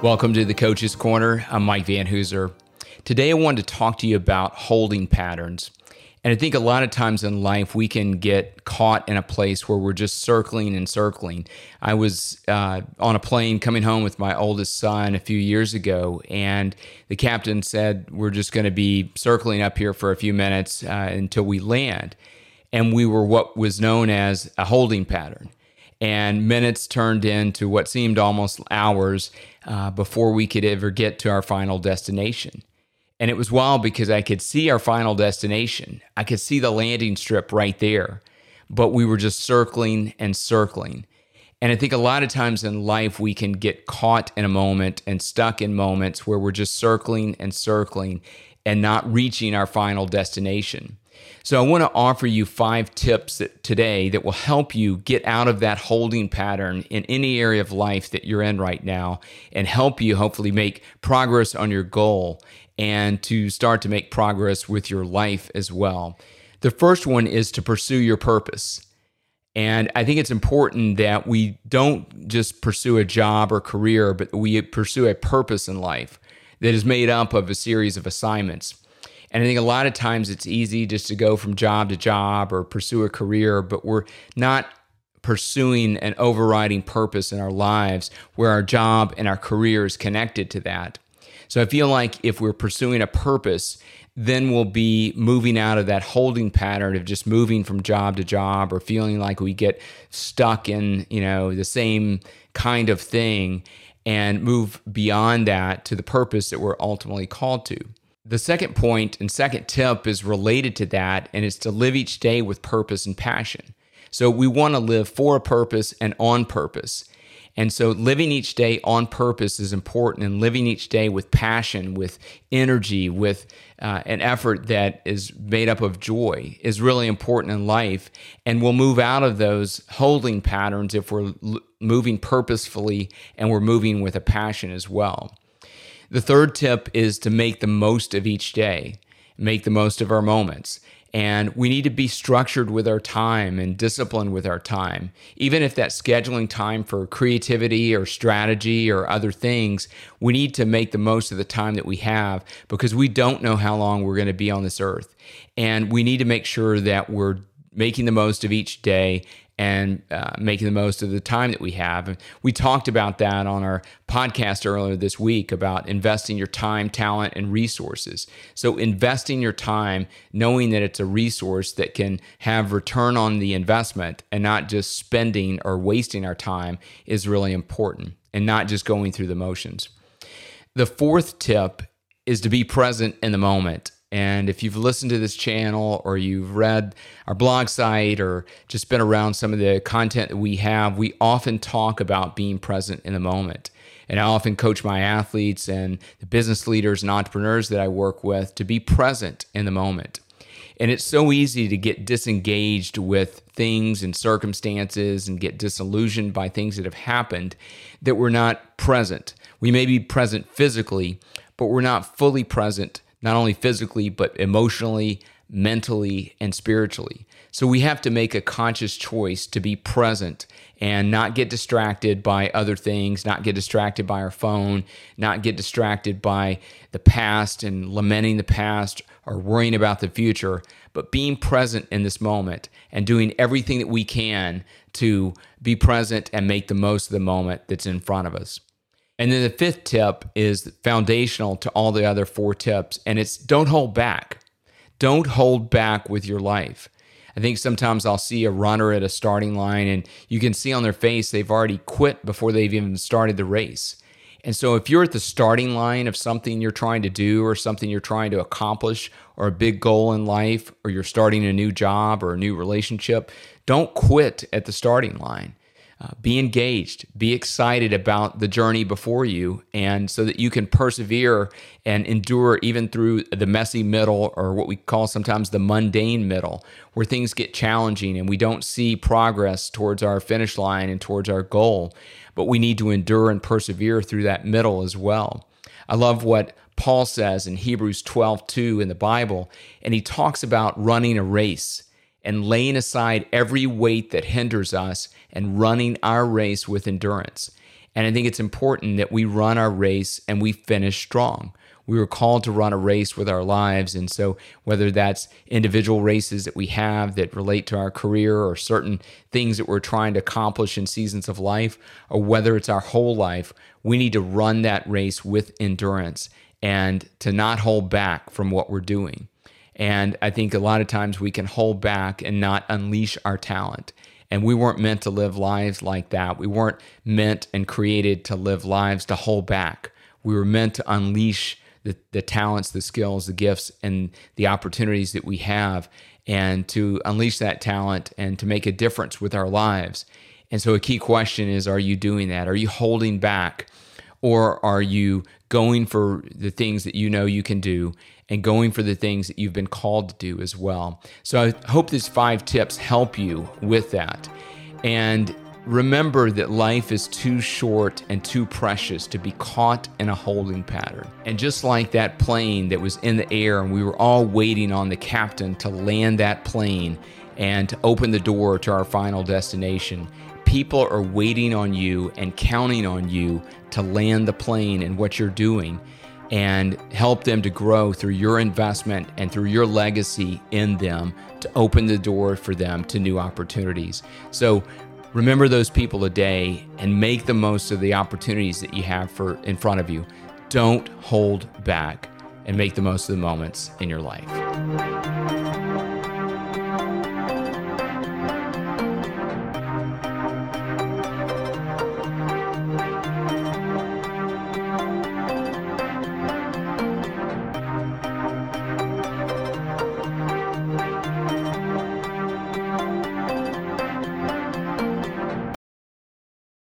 Welcome to the Coach's Corner. I'm Mike Van Hoozer. Today, I wanted to talk to you about holding patterns. And I think a lot of times in life, we can get caught in a place where we're just circling and circling. I was uh, on a plane coming home with my oldest son a few years ago, and the captain said, We're just going to be circling up here for a few minutes uh, until we land. And we were what was known as a holding pattern and minutes turned into what seemed almost hours uh, before we could ever get to our final destination. And it was wild because I could see our final destination. I could see the landing strip right there, but we were just circling and circling. And I think a lot of times in life, we can get caught in a moment and stuck in moments where we're just circling and circling and not reaching our final destination. So, I want to offer you five tips that, today that will help you get out of that holding pattern in any area of life that you're in right now and help you hopefully make progress on your goal and to start to make progress with your life as well. The first one is to pursue your purpose. And I think it's important that we don't just pursue a job or career, but we pursue a purpose in life that is made up of a series of assignments. And I think a lot of times it's easy just to go from job to job or pursue a career, but we're not pursuing an overriding purpose in our lives where our job and our career is connected to that. So I feel like if we're pursuing a purpose, then we'll be moving out of that holding pattern of just moving from job to job or feeling like we get stuck in, you know, the same kind of thing and move beyond that to the purpose that we're ultimately called to. The second point and second tip is related to that, and it's to live each day with purpose and passion. So we want to live for a purpose and on purpose. And so living each day on purpose is important, and living each day with passion, with energy, with uh, an effort that is made up of joy is really important in life. And we'll move out of those holding patterns if we're l- moving purposefully and we're moving with a passion as well. The third tip is to make the most of each day, make the most of our moments. And we need to be structured with our time and disciplined with our time. Even if that's scheduling time for creativity or strategy or other things, we need to make the most of the time that we have because we don't know how long we're going to be on this earth. And we need to make sure that we're making the most of each day and uh, making the most of the time that we have. And We talked about that on our podcast earlier this week about investing your time, talent, and resources. So, investing your time, knowing that it's a resource that can have return on the investment and not just spending or wasting our time, is really important and not just going through the motions. The fourth tip is to be present in the moment. And if you've listened to this channel or you've read our blog site or just been around some of the content that we have, we often talk about being present in the moment. And I often coach my athletes and the business leaders and entrepreneurs that I work with to be present in the moment. And it's so easy to get disengaged with things and circumstances and get disillusioned by things that have happened that we're not present. We may be present physically, but we're not fully present not only physically, but emotionally, mentally, and spiritually. So we have to make a conscious choice to be present and not get distracted by other things, not get distracted by our phone, not get distracted by the past and lamenting the past or worrying about the future, but being present in this moment and doing everything that we can to be present and make the most of the moment that's in front of us. And then the fifth tip is foundational to all the other four tips, and it's don't hold back. Don't hold back with your life. I think sometimes I'll see a runner at a starting line, and you can see on their face they've already quit before they've even started the race. And so, if you're at the starting line of something you're trying to do, or something you're trying to accomplish, or a big goal in life, or you're starting a new job or a new relationship, don't quit at the starting line. Uh, be engaged, be excited about the journey before you, and so that you can persevere and endure even through the messy middle, or what we call sometimes the mundane middle, where things get challenging and we don't see progress towards our finish line and towards our goal. But we need to endure and persevere through that middle as well. I love what Paul says in Hebrews 12 2 in the Bible, and he talks about running a race and laying aside every weight that hinders us and running our race with endurance. And I think it's important that we run our race and we finish strong. We were called to run a race with our lives. And so, whether that's individual races that we have that relate to our career or certain things that we're trying to accomplish in seasons of life, or whether it's our whole life, we need to run that race with endurance and to not hold back from what we're doing. And I think a lot of times we can hold back and not unleash our talent. And we weren't meant to live lives like that. We weren't meant and created to live lives to hold back. We were meant to unleash the, the talents, the skills, the gifts, and the opportunities that we have, and to unleash that talent and to make a difference with our lives. And so, a key question is Are you doing that? Are you holding back? Or are you going for the things that you know you can do and going for the things that you've been called to do as well? So I hope these five tips help you with that. And remember that life is too short and too precious to be caught in a holding pattern. And just like that plane that was in the air, and we were all waiting on the captain to land that plane and to open the door to our final destination people are waiting on you and counting on you to land the plane and what you're doing and help them to grow through your investment and through your legacy in them to open the door for them to new opportunities. So remember those people today and make the most of the opportunities that you have for in front of you. Don't hold back and make the most of the moments in your life.